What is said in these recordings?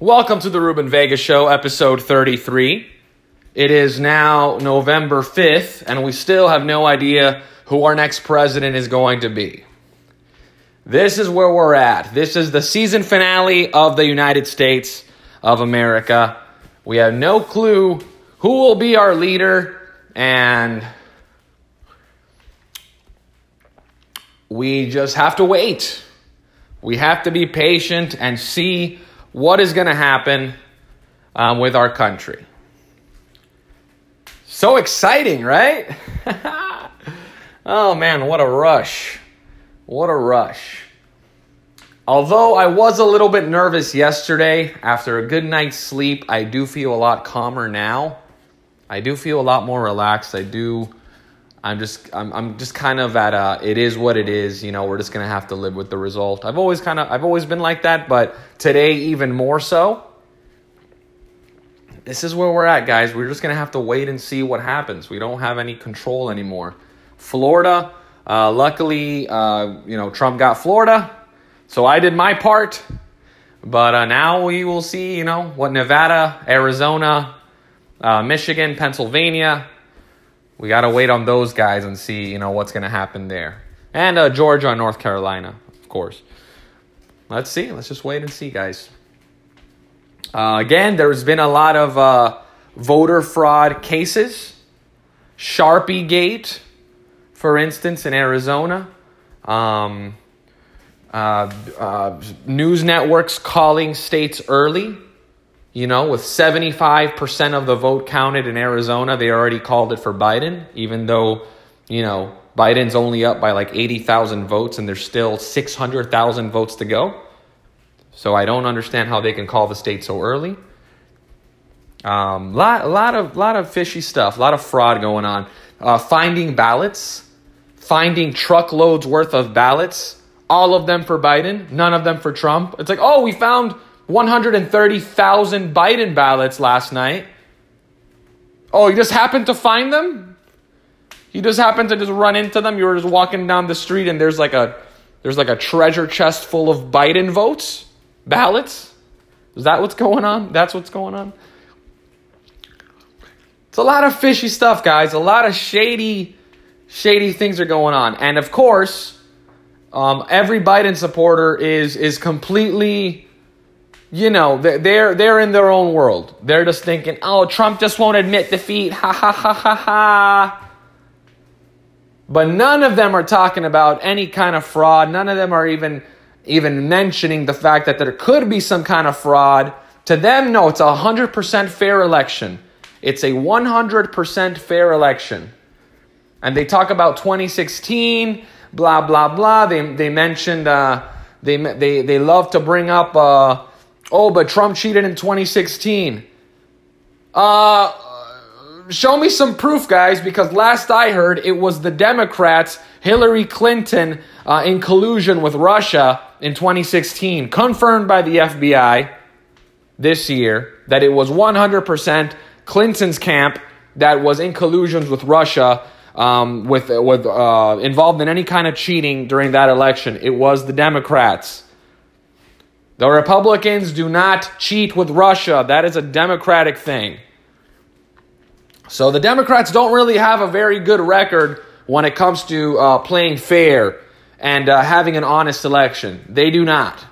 Welcome to the Ruben Vega Show, episode 33. It is now November 5th, and we still have no idea who our next president is going to be. This is where we're at. This is the season finale of the United States of America. We have no clue who will be our leader, and we just have to wait. We have to be patient and see what is going to happen um, with our country. So exciting, right? oh man, what a rush. What a rush. Although I was a little bit nervous yesterday, after a good night's sleep, I do feel a lot calmer now. I do feel a lot more relaxed. I do I'm just I'm I'm just kind of at a it is what it is, you know, we're just going to have to live with the result. I've always kind of I've always been like that, but today even more so. This is where we're at, guys. We're just going to have to wait and see what happens. We don't have any control anymore. Florida, uh, luckily, uh, you know, Trump got Florida, so I did my part. But uh, now we will see, you know, what Nevada, Arizona, uh, Michigan, Pennsylvania, we got to wait on those guys and see, you know, what's going to happen there. And uh, Georgia and North Carolina, of course. Let's see. Let's just wait and see, guys. Uh, again, there's been a lot of uh, voter fraud cases. Sharpie Gate, for instance, in Arizona. Um, uh, uh, news networks calling states early you know, with 75% of the vote counted in Arizona, they already called it for Biden, even though, you know, Biden's only up by like 80,000 votes and there's still 600,000 votes to go. So I don't understand how they can call the state so early. Um, lot, lot of, lot of fishy stuff, a lot of fraud going on. Uh, finding ballots, finding truckloads worth of ballots, all of them for Biden, none of them for Trump. It's like, oh, we found 130,000 Biden ballots last night. Oh, you just happened to find them? You just happened to just run into them. You were just walking down the street and there's like a there's like a treasure chest full of Biden votes, ballots. Is that what's going on? That's what's going on. It's a lot of fishy stuff, guys. A lot of shady, shady things are going on, and of course, um, every Biden supporter is is completely you know, they're they're in their own world. They're just thinking, "Oh, Trump just won't admit defeat." Ha ha ha ha ha. But none of them are talking about any kind of fraud. None of them are even even mentioning the fact that there could be some kind of fraud. To them, no, it's a 100% fair election. It's a 100% fair election. And they talk about 2016, blah, blah, blah. They, they mentioned, uh, they, they, they love to bring up, uh, Oh, but Trump cheated in 2016. Uh, show me some proof, guys, because last I heard it was the Democrats, Hillary Clinton, uh, in collusion with Russia in 2016, confirmed by the FBI this year that it was 100% Clinton's camp that was in collusions with Russia, um, with with uh, involved in any kind of cheating during that election. It was the Democrats. The Republicans do not cheat with Russia. That is a Democratic thing. So the Democrats don't really have a very good record when it comes to uh, playing fair and uh, having an honest election. They do not.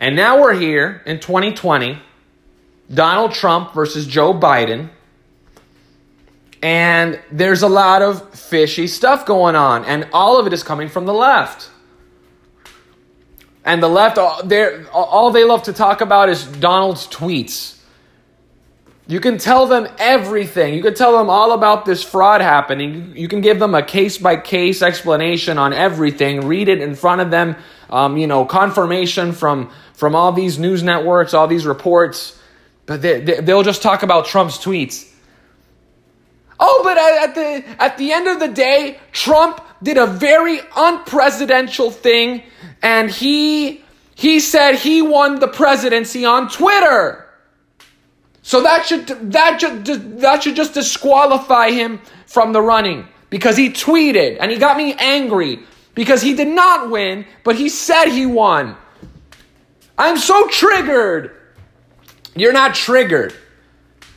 And now we're here in 2020 Donald Trump versus Joe Biden. And there's a lot of fishy stuff going on. And all of it is coming from the left. And the left, all they love to talk about is Donald's tweets. You can tell them everything. You can tell them all about this fraud happening. You can give them a case by case explanation on everything. Read it in front of them. Um, you know, confirmation from from all these news networks, all these reports. But they, they, they'll just talk about Trump's tweets. Oh, but at the at the end of the day, Trump did a very unpresidential thing and he he said he won the presidency on Twitter. So that should that should that should just disqualify him from the running because he tweeted and he got me angry because he did not win, but he said he won. I'm so triggered. You're not triggered.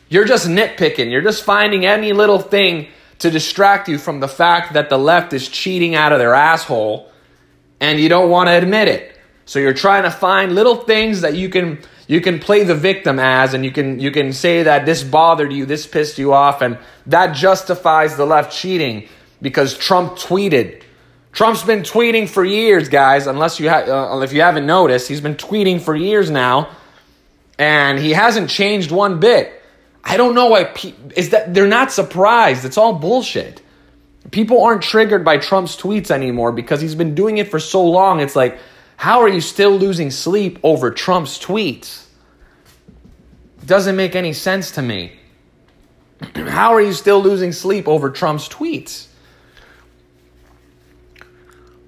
You're just nitpicking. You're just finding any little thing to distract you from the fact that the left is cheating out of their asshole and you don't want to admit it. So you're trying to find little things that you can you can play the victim as and you can you can say that this bothered you, this pissed you off and that justifies the left cheating because Trump tweeted. Trump's been tweeting for years, guys, unless you ha- uh, if you haven't noticed, he's been tweeting for years now and he hasn't changed one bit. I don't know why pe- is that they're not surprised. It's all bullshit. People aren't triggered by Trump's tweets anymore because he's been doing it for so long. It's like, how are you still losing sleep over Trump's tweets? Doesn't make any sense to me. how are you still losing sleep over Trump's tweets?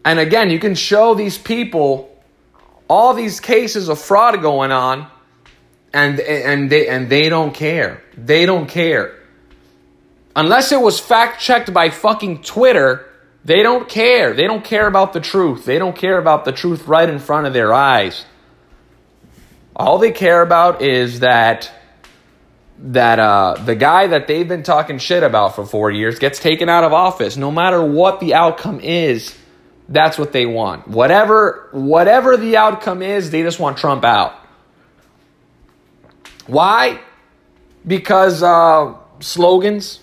And again, you can show these people all these cases of fraud going on and and they and they don't care. They don't care. Unless it was fact checked by fucking Twitter, they don't care. They don't care about the truth. They don't care about the truth right in front of their eyes. All they care about is that that uh, the guy that they've been talking shit about for four years gets taken out of office, no matter what the outcome is. That's what they want. Whatever whatever the outcome is, they just want Trump out. Why? Because uh, slogans.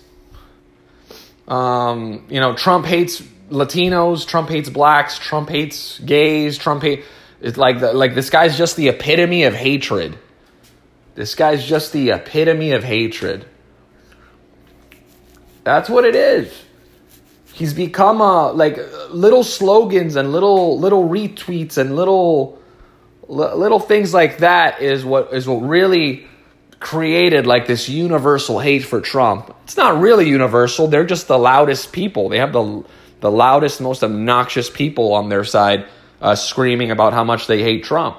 Um, you know, Trump hates Latinos. Trump hates blacks. Trump hates gays. Trump hate. It's like the, like this guy's just the epitome of hatred. This guy's just the epitome of hatred. That's what it is. He's become a like little slogans and little little retweets and little little things like that is what is what really created like this universal hate for Trump. It's not really universal. They're just the loudest people. They have the the loudest, most obnoxious people on their side uh, screaming about how much they hate Trump.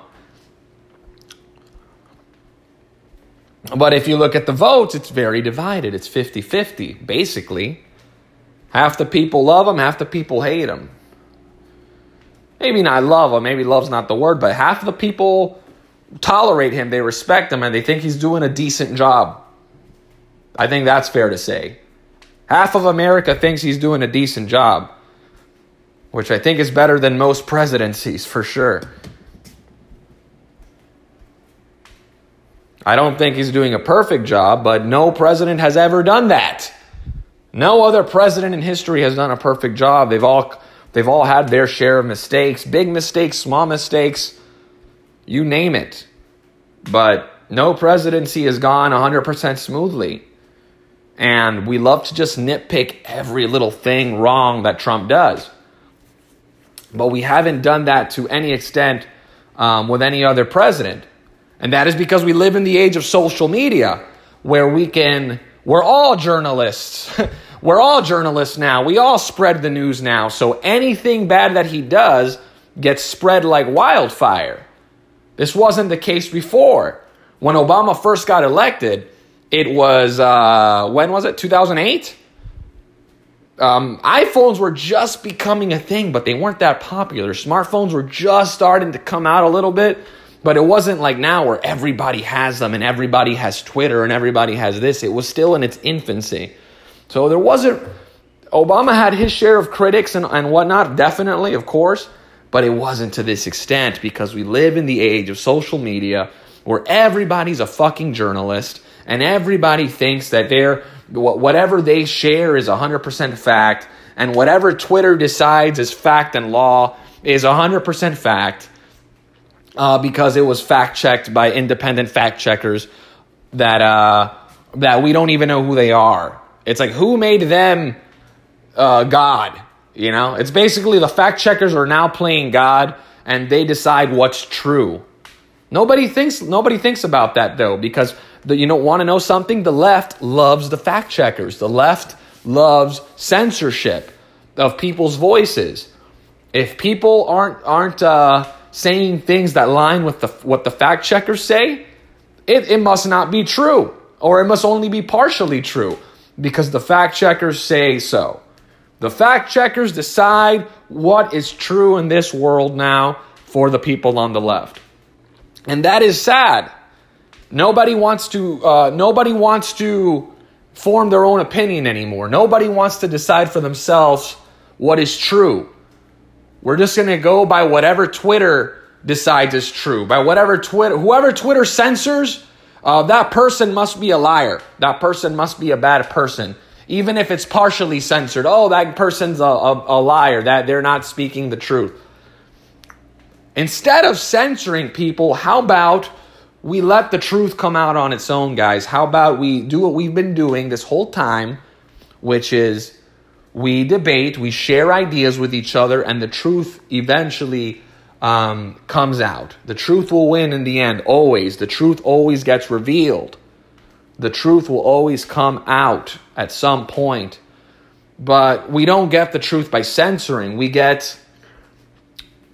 But if you look at the votes, it's very divided. It's 50 50, basically. Half the people love him, half the people hate him. Maybe not love him, maybe love's not the word, but half the people tolerate him, they respect him, and they think he's doing a decent job. I think that's fair to say. Half of America thinks he's doing a decent job, which I think is better than most presidencies for sure. I don't think he's doing a perfect job, but no president has ever done that. No other president in history has done a perfect job. They've all they've all had their share of mistakes, big mistakes, small mistakes you name it. But no presidency has gone 100% smoothly. And we love to just nitpick every little thing wrong that Trump does. But we haven't done that to any extent um, with any other president. And that is because we live in the age of social media where we can, we're all journalists. we're all journalists now. We all spread the news now. So anything bad that he does gets spread like wildfire. This wasn't the case before. When Obama first got elected, it was, uh, when was it? 2008? Um, iPhones were just becoming a thing, but they weren't that popular. Smartphones were just starting to come out a little bit, but it wasn't like now where everybody has them and everybody has Twitter and everybody has this. It was still in its infancy. So there wasn't, Obama had his share of critics and, and whatnot, definitely, of course but it wasn't to this extent because we live in the age of social media where everybody's a fucking journalist and everybody thinks that they're whatever they share is 100% fact and whatever Twitter decides is fact and law is 100% fact uh, because it was fact checked by independent fact checkers that uh, that we don't even know who they are. It's like who made them uh, God? You know, it's basically the fact checkers are now playing God and they decide what's true. Nobody thinks nobody thinks about that though because the, you don't want to know something. The left loves the fact checkers. The left loves censorship of people's voices. If people aren't aren't uh, saying things that line with the, what the fact checkers say, it, it must not be true or it must only be partially true because the fact checkers say so. The fact checkers decide what is true in this world now for the people on the left. And that is sad. Nobody wants to uh, nobody wants to form their own opinion anymore. Nobody wants to decide for themselves what is true. We're just going to go by whatever Twitter decides is true. By whatever Twitter whoever Twitter censors, uh, that person must be a liar. That person must be a bad person. Even if it's partially censored. Oh, that person's a, a, a liar. That they're not speaking the truth. Instead of censoring people, how about we let the truth come out on its own, guys? How about we do what we've been doing this whole time, which is we debate, we share ideas with each other, and the truth eventually um, comes out. The truth will win in the end, always. The truth always gets revealed. The truth will always come out at some point. But we don't get the truth by censoring. We get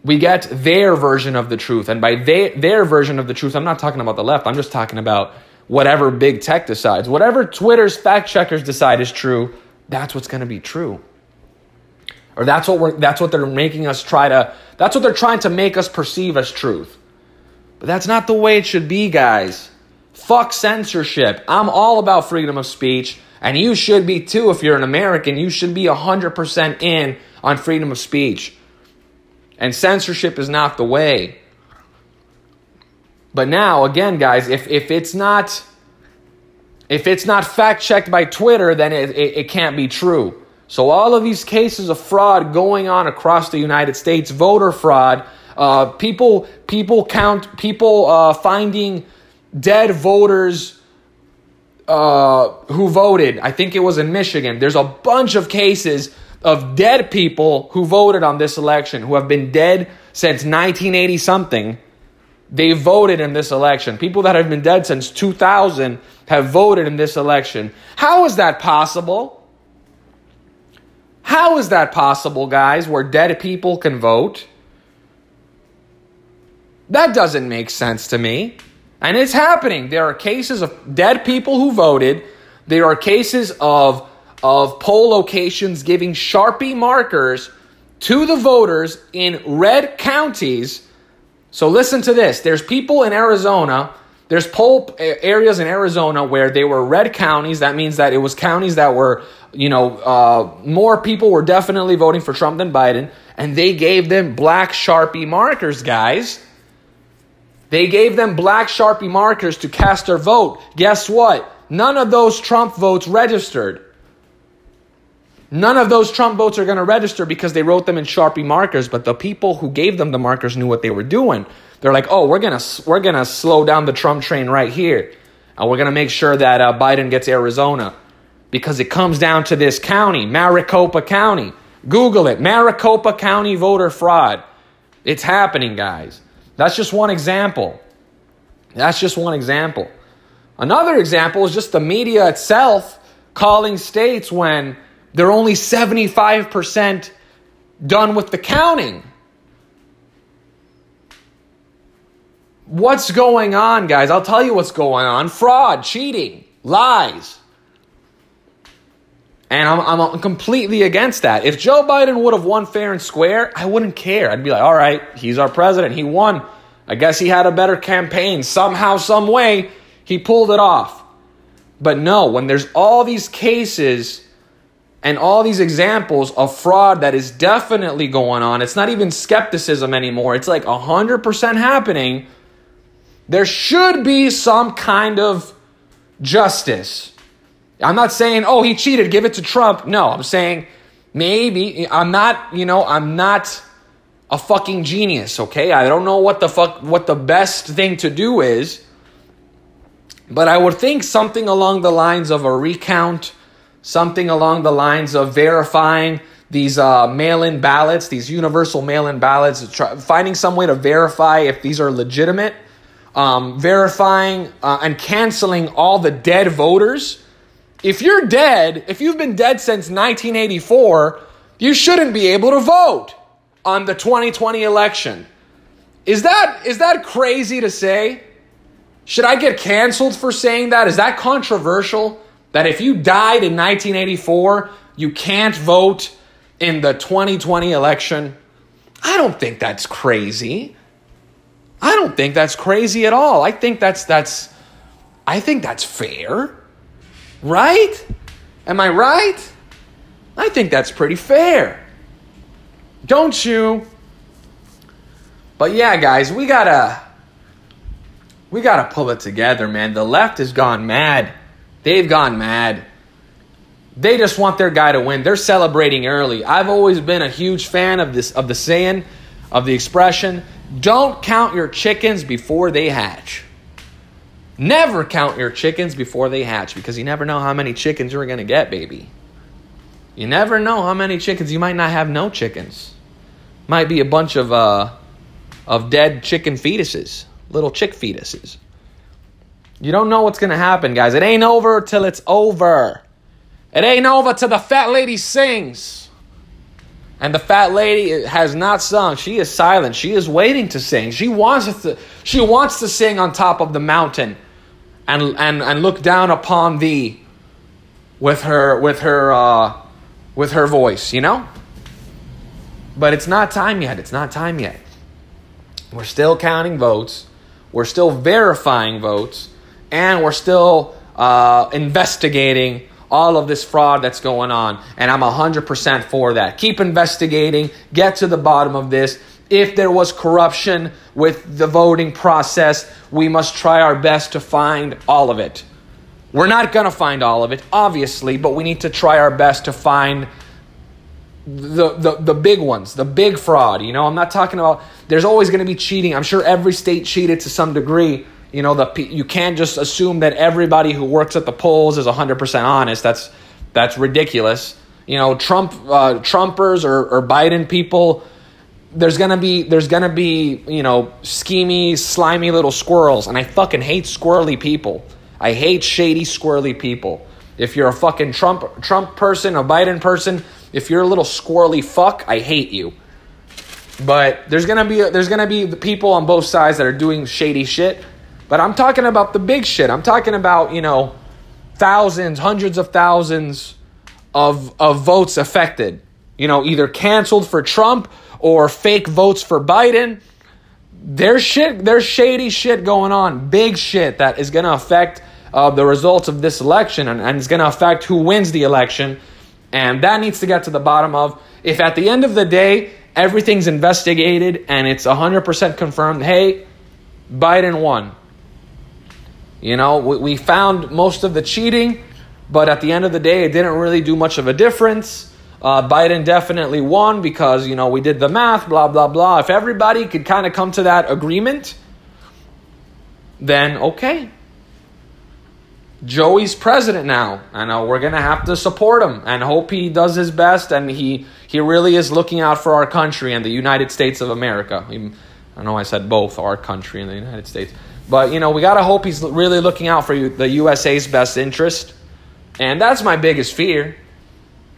we get their version of the truth. And by they, their version of the truth, I'm not talking about the left. I'm just talking about whatever big tech decides. Whatever Twitter's fact checkers decide is true, that's what's going to be true. Or that's what we're that's what they're making us try to that's what they're trying to make us perceive as truth. But that's not the way it should be, guys. Fuck censorship. I'm all about freedom of speech, and you should be too if you're an American. You should be 100% in on freedom of speech. And censorship is not the way. But now, again, guys, if, if it's not if it's not fact checked by Twitter, then it, it, it, can't be true. So all of these cases of fraud going on across the United States, voter fraud, uh, people people count people uh, finding dead voters uh, who voted. I think it was in Michigan. There's a bunch of cases of dead people who voted on this election, who have been dead since 1980 something. They voted in this election. People that have been dead since 2000 have voted in this election. How is that possible? How is that possible, guys, where dead people can vote? That doesn't make sense to me. And it's happening. There are cases of dead people who voted. There are cases of of poll locations giving Sharpie markers to the voters in red counties. So listen to this. There's people in Arizona, there's poll areas in Arizona where they were red counties. That means that it was counties that were, you know, uh, more people were definitely voting for Trump than Biden. And they gave them black Sharpie markers, guys. They gave them black Sharpie markers to cast their vote. Guess what? None of those Trump votes registered. None of those Trump votes are going to register because they wrote them in Sharpie markers, but the people who gave them the markers knew what they were doing. They're like, "Oh, we're going to we're going to slow down the Trump train right here. And we're going to make sure that uh, Biden gets Arizona." Because it comes down to this county, Maricopa County. Google it, Maricopa County voter fraud. It's happening, guys. That's just one example. That's just one example. Another example is just the media itself calling states when they're only 75% done with the counting. What's going on, guys? I'll tell you what's going on fraud, cheating, lies. And I'm, I'm completely against that. If Joe Biden would have won fair and square, I wouldn't care. I'd be like, all right, he's our president. He won. I guess he had a better campaign. Somehow, some way, he pulled it off. But no, when there's all these cases and all these examples of fraud that is definitely going on. It's not even skepticism anymore. It's like 100% happening. There should be some kind of justice. I'm not saying, oh, he cheated, give it to Trump. No, I'm saying maybe, I'm not, you know, I'm not a fucking genius, okay? I don't know what the fuck, what the best thing to do is, but I would think something along the lines of a recount something along the lines of verifying these uh, mail in ballots, these universal mail in ballots, try, finding some way to verify if these are legitimate, um, verifying uh, and canceling all the dead voters. If you're dead, if you've been dead since 1984, you shouldn't be able to vote on the 2020 election. Is that is that crazy to say? Should I get canceled for saying that? Is that controversial? That if you died in 1984, you can't vote in the 2020 election. I don't think that's crazy. I don't think that's crazy at all. I think that's that's I think that's fair. Right? Am I right? I think that's pretty fair. Don't you? But yeah, guys, we gotta we gotta pull it together, man. The left has gone mad. They've gone mad. They just want their guy to win. They're celebrating early. I've always been a huge fan of this of the saying, of the expression, don't count your chickens before they hatch. Never count your chickens before they hatch because you never know how many chickens you're going to get, baby. You never know how many chickens. You might not have no chickens. Might be a bunch of uh, of dead chicken fetuses, little chick fetuses. You don't know what's going to happen, guys. It ain't over till it's over. It ain't over till the fat lady sings. And the fat lady has not sung. She is silent. She is waiting to sing. She wants to she wants to sing on top of the mountain and and, and look down upon thee with her with her uh, with her voice, you know? But it's not time yet. It's not time yet. We're still counting votes. We're still verifying votes. And we're still uh, investigating all of this fraud that's going on. And I'm 100% for that. Keep investigating, get to the bottom of this. If there was corruption with the voting process, we must try our best to find all of it. We're not going to find all of it, obviously, but we need to try our best to find the, the, the big ones, the big fraud. You know, I'm not talking about, there's always going to be cheating. I'm sure every state cheated to some degree. You know, the you can't just assume that everybody who works at the polls is 100% honest. That's that's ridiculous. You know, Trump uh, Trumpers or, or Biden people. There's gonna be there's gonna be you know schemy, slimy little squirrels, and I fucking hate squirrely people. I hate shady, squirrely people. If you're a fucking Trump Trump person, a Biden person, if you're a little squirrely fuck, I hate you. But there's gonna be there's gonna be the people on both sides that are doing shady shit. But I'm talking about the big shit. I'm talking about, you know, thousands, hundreds of thousands of, of votes affected. You know, either canceled for Trump or fake votes for Biden. There's shit, there's shady shit going on, big shit that is going to affect uh, the results of this election and, and it's going to affect who wins the election. And that needs to get to the bottom of if at the end of the day, everything's investigated and it's 100% confirmed, hey, Biden won. You know, we, we found most of the cheating, but at the end of the day, it didn't really do much of a difference. Uh, Biden definitely won because, you know, we did the math, blah, blah, blah. If everybody could kind of come to that agreement, then okay. Joey's president now, and uh, we're gonna have to support him and hope he does his best and he he really is looking out for our country and the United States of America. I know I said both our country and the United States. But, you know, we got to hope he's really looking out for the USA's best interest. And that's my biggest fear.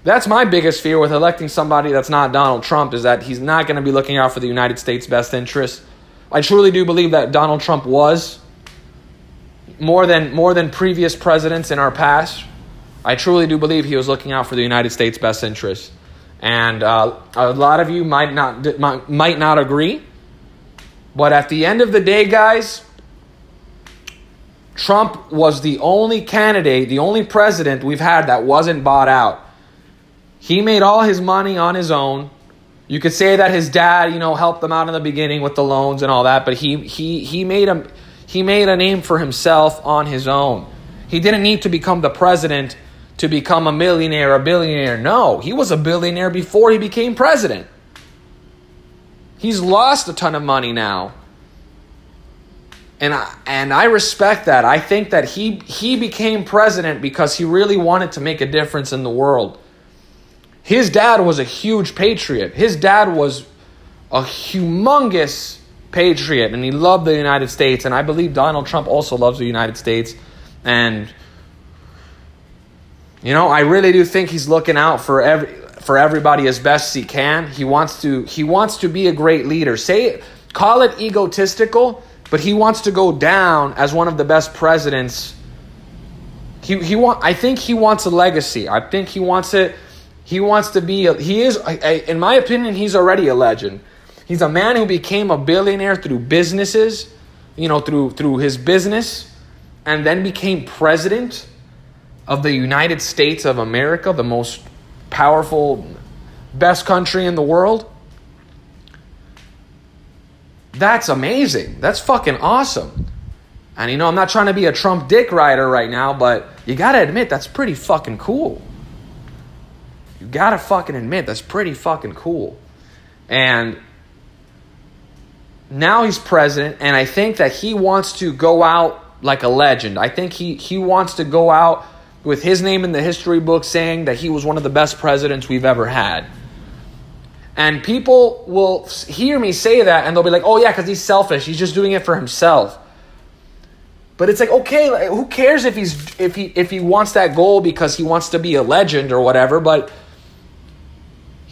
That's my biggest fear with electing somebody that's not Donald Trump is that he's not going to be looking out for the United States' best interest. I truly do believe that Donald Trump was more than more than previous presidents in our past. I truly do believe he was looking out for the United States' best interest. And uh, a lot of you might not might, might not agree, but at the end of the day, guys, Trump was the only candidate, the only president we've had that wasn't bought out. He made all his money on his own. You could say that his dad, you know, helped them out in the beginning with the loans and all that, but he he he made a he made a name for himself on his own. He didn't need to become the president to become a millionaire, a billionaire. No, he was a billionaire before he became president. He's lost a ton of money now and I, and I respect that. I think that he he became president because he really wanted to make a difference in the world. His dad was a huge patriot. His dad was a humongous patriot and he loved the United States and I believe Donald Trump also loves the United States and you know, I really do think he's looking out for every for everybody as best he can. He wants to he wants to be a great leader. Say call it egotistical, but he wants to go down as one of the best presidents. He, he want, I think he wants a legacy. I think he wants it. He wants to be. He is, in my opinion, he's already a legend. He's a man who became a billionaire through businesses, you know, through through his business, and then became president of the United States of America, the most powerful, best country in the world. That's amazing. That's fucking awesome. And you know, I'm not trying to be a Trump dick rider right now, but you gotta admit that's pretty fucking cool. You gotta fucking admit that's pretty fucking cool. And now he's president, and I think that he wants to go out like a legend. I think he, he wants to go out with his name in the history book saying that he was one of the best presidents we've ever had. And people will hear me say that and they'll be like, oh, yeah, because he's selfish. He's just doing it for himself. But it's like, okay, who cares if he's if he if he wants that goal because he wants to be a legend or whatever, but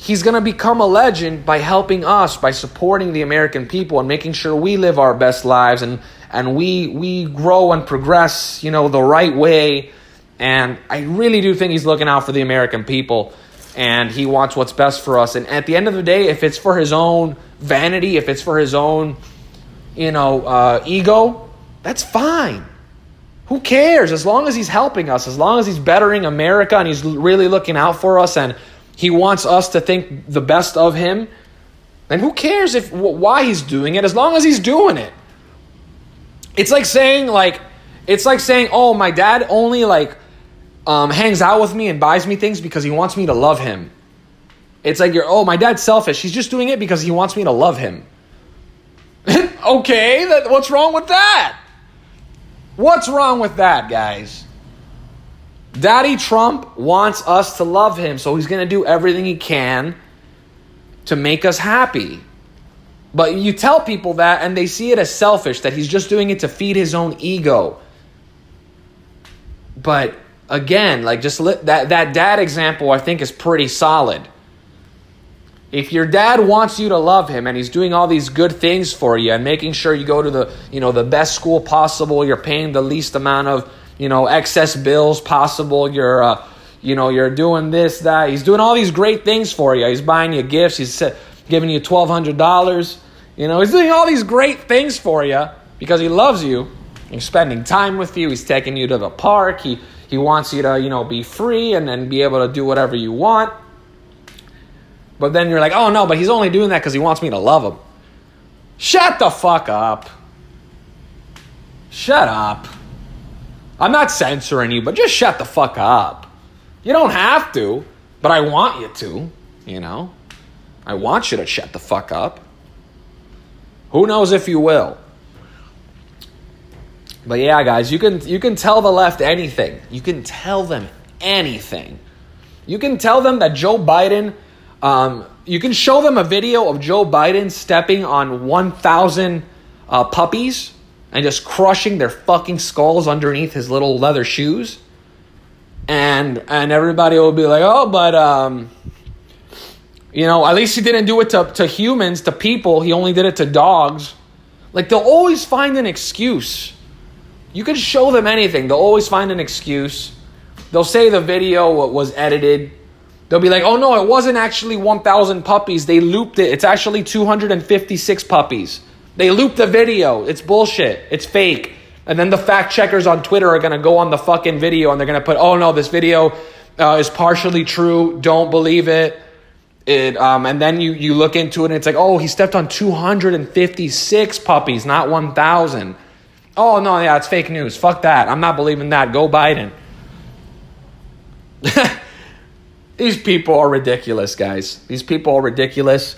he's going to become a legend by helping us, by supporting the American people and making sure we live our best lives and and we we grow and progress, you know, the right way. And I really do think he's looking out for the American people and he wants what's best for us. And at the end of the day, if it's for his own vanity, if it's for his own, you know, uh, ego, that's fine. Who cares? As long as he's helping us, as long as he's bettering America and he's really looking out for us and he wants us to think the best of him, then who cares if why he's doing it as long as he's doing it. It's like saying like it's like saying, "Oh, my dad only like um, hangs out with me and buys me things because he wants me to love him." It's like you're, "Oh, my dad's selfish. He's just doing it because he wants me to love him." okay, that, what's wrong with that? What's wrong with that, guys? Daddy Trump wants us to love him, so he's going to do everything he can to make us happy. But you tell people that and they see it as selfish, that he's just doing it to feed his own ego. But again, like just that, that dad example, I think is pretty solid. If your dad wants you to love him and he's doing all these good things for you and making sure you go to the, you know, the best school possible, you're paying the least amount of you know, excess bills possible. You're, uh, you know, you're doing this, that. He's doing all these great things for you. He's buying you gifts. He's giving you twelve hundred dollars. You know, he's doing all these great things for you because he loves you. He's spending time with you. He's taking you to the park. He he wants you to, you know, be free and then be able to do whatever you want. But then you're like, oh no, but he's only doing that because he wants me to love him. Shut the fuck up. Shut up. I'm not censoring you, but just shut the fuck up. You don't have to, but I want you to, you know? I want you to shut the fuck up. Who knows if you will? But yeah, guys, you can you can tell the left anything. You can tell them anything. You can tell them that Joe Biden. Um, you can show them a video of Joe Biden stepping on 1,000 uh, puppies and just crushing their fucking skulls underneath his little leather shoes. And and everybody will be like, oh, but um, you know, at least he didn't do it to, to humans, to people. He only did it to dogs. Like they'll always find an excuse. You can show them anything. They'll always find an excuse. They'll say the video was edited. They'll be like, oh no, it wasn't actually 1,000 puppies. They looped it. It's actually 256 puppies. They loop the video. It's bullshit. It's fake. And then the fact checkers on Twitter are going to go on the fucking video and they're going to put, oh no, this video uh, is partially true. Don't believe it. It, um, and then you, you look into it and it's like, oh, he stepped on 256 puppies, not 1,000. Oh, no, yeah, it's fake news. Fuck that. I'm not believing that. Go Biden. These people are ridiculous, guys. These people are ridiculous.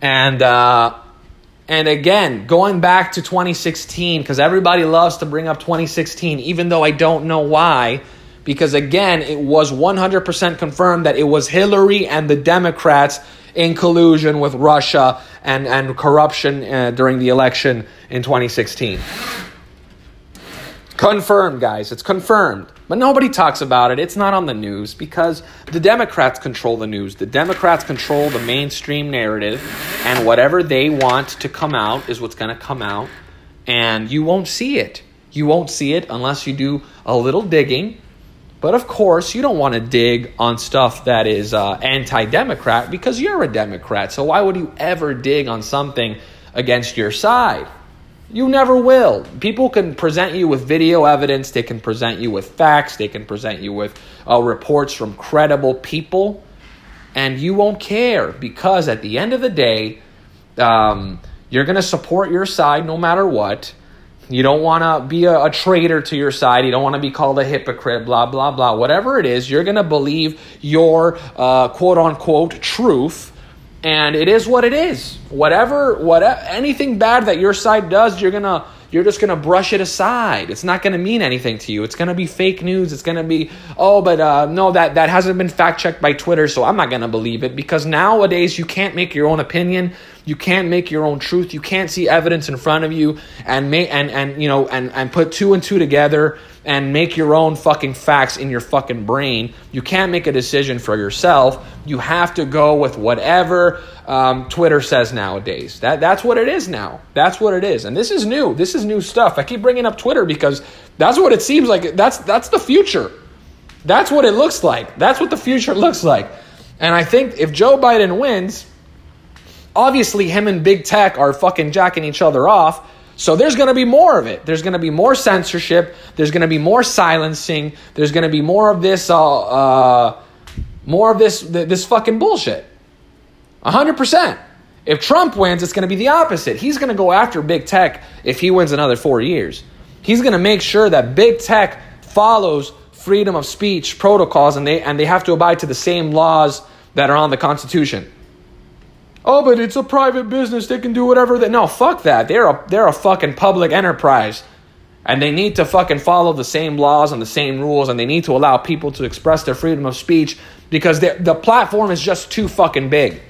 And, uh, and again, going back to 2016, because everybody loves to bring up 2016, even though I don't know why, because again, it was 100% confirmed that it was Hillary and the Democrats in collusion with Russia and, and corruption uh, during the election in 2016. Confirmed, guys. It's confirmed. But nobody talks about it. It's not on the news because the Democrats control the news. The Democrats control the mainstream narrative, and whatever they want to come out is what's going to come out, and you won't see it. You won't see it unless you do a little digging But of course, you don't want to dig on stuff that is uh, anti Democrat because you're a Democrat. So why would you ever dig on something against your side? You never will. People can present you with video evidence, they can present you with facts, they can present you with uh, reports from credible people, and you won't care because at the end of the day, um, you're going to support your side no matter what. You don't want to be a, a, traitor to your side. You don't want to be called a hypocrite, blah, blah, blah. Whatever it is, you're going to believe your uh, quote unquote truth and it is what it is. Whatever, whatever, anything bad that your side does, you're gonna, you're just gonna brush it aside. It's not gonna mean anything to you. It's gonna be fake news. It's gonna be, oh, but uh, no, that that hasn't been fact checked by Twitter, so I'm not gonna believe it because nowadays you can't make your own opinion. You can't make your own truth. You can't see evidence in front of you and make and and you know and and put two and two together and make your own fucking facts in your fucking brain. You can't make a decision for yourself. You have to go with whatever um, Twitter says nowadays. That that's what it is now. That's what it is. And this is new. This is new stuff. I keep bringing up Twitter because that's what it seems like. That's that's the future. That's what it looks like. That's what the future looks like. And I think if Joe Biden wins obviously him and big tech are fucking jacking each other off. So there's going to be more of it. There's going to be more censorship. There's going to be more silencing. There's going to be more of this, uh, uh, more of this, this fucking bullshit. A hundred percent. If Trump wins, it's going to be the opposite. He's going to go after big tech if he wins another four years. He's going to make sure that big tech follows freedom of speech protocols and they and they have to abide to the same laws that are on the Constitution. Oh, but it's a private business. They can do whatever they. No, fuck that. They're a they're a fucking public enterprise, and they need to fucking follow the same laws and the same rules, and they need to allow people to express their freedom of speech because the platform is just too fucking big.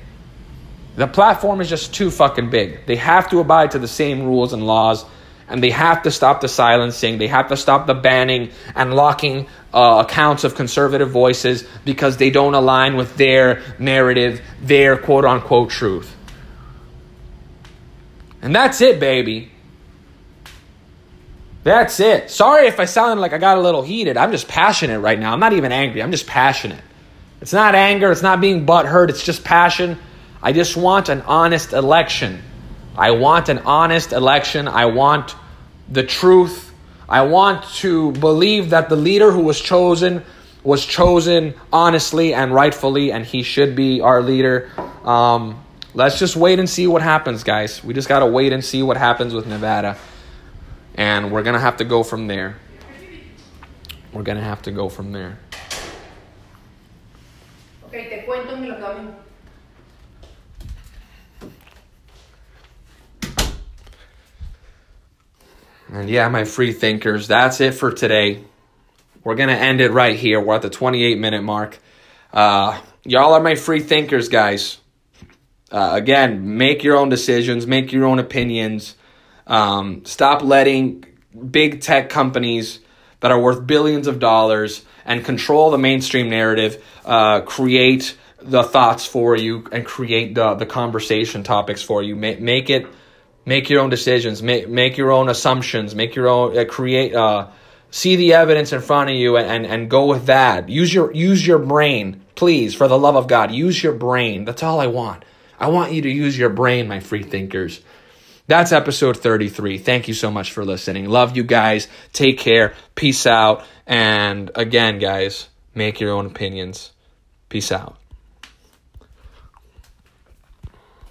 The platform is just too fucking big. They have to abide to the same rules and laws and they have to stop the silencing. They have to stop the banning and locking uh, accounts of conservative voices because they don't align with their narrative, their quote unquote truth. And that's it, baby. That's it. Sorry if I sound like I got a little heated. I'm just passionate right now. I'm not even angry. I'm just passionate. It's not anger. It's not being butthurt. It's just passion. I just want an honest election. I want an honest election. I want the truth. I want to believe that the leader who was chosen was chosen honestly and rightfully, and he should be our leader. Um, let's just wait and see what happens, guys. We just got to wait and see what happens with Nevada. And we're going to have to go from there. We're going to have to go from there. Okay, And yeah, my free thinkers, that's it for today. We're going to end it right here. We're at the 28 minute mark. Uh, y'all are my free thinkers, guys. Uh, again, make your own decisions, make your own opinions. Um, stop letting big tech companies that are worth billions of dollars and control the mainstream narrative uh, create the thoughts for you and create the, the conversation topics for you. Make, make it Make your own decisions. Make make your own assumptions. Make your own uh, create. Uh, see the evidence in front of you and, and and go with that. Use your use your brain, please, for the love of God. Use your brain. That's all I want. I want you to use your brain, my free thinkers. That's episode 33. Thank you so much for listening. Love you guys. Take care. Peace out. And again, guys, make your own opinions. Peace out.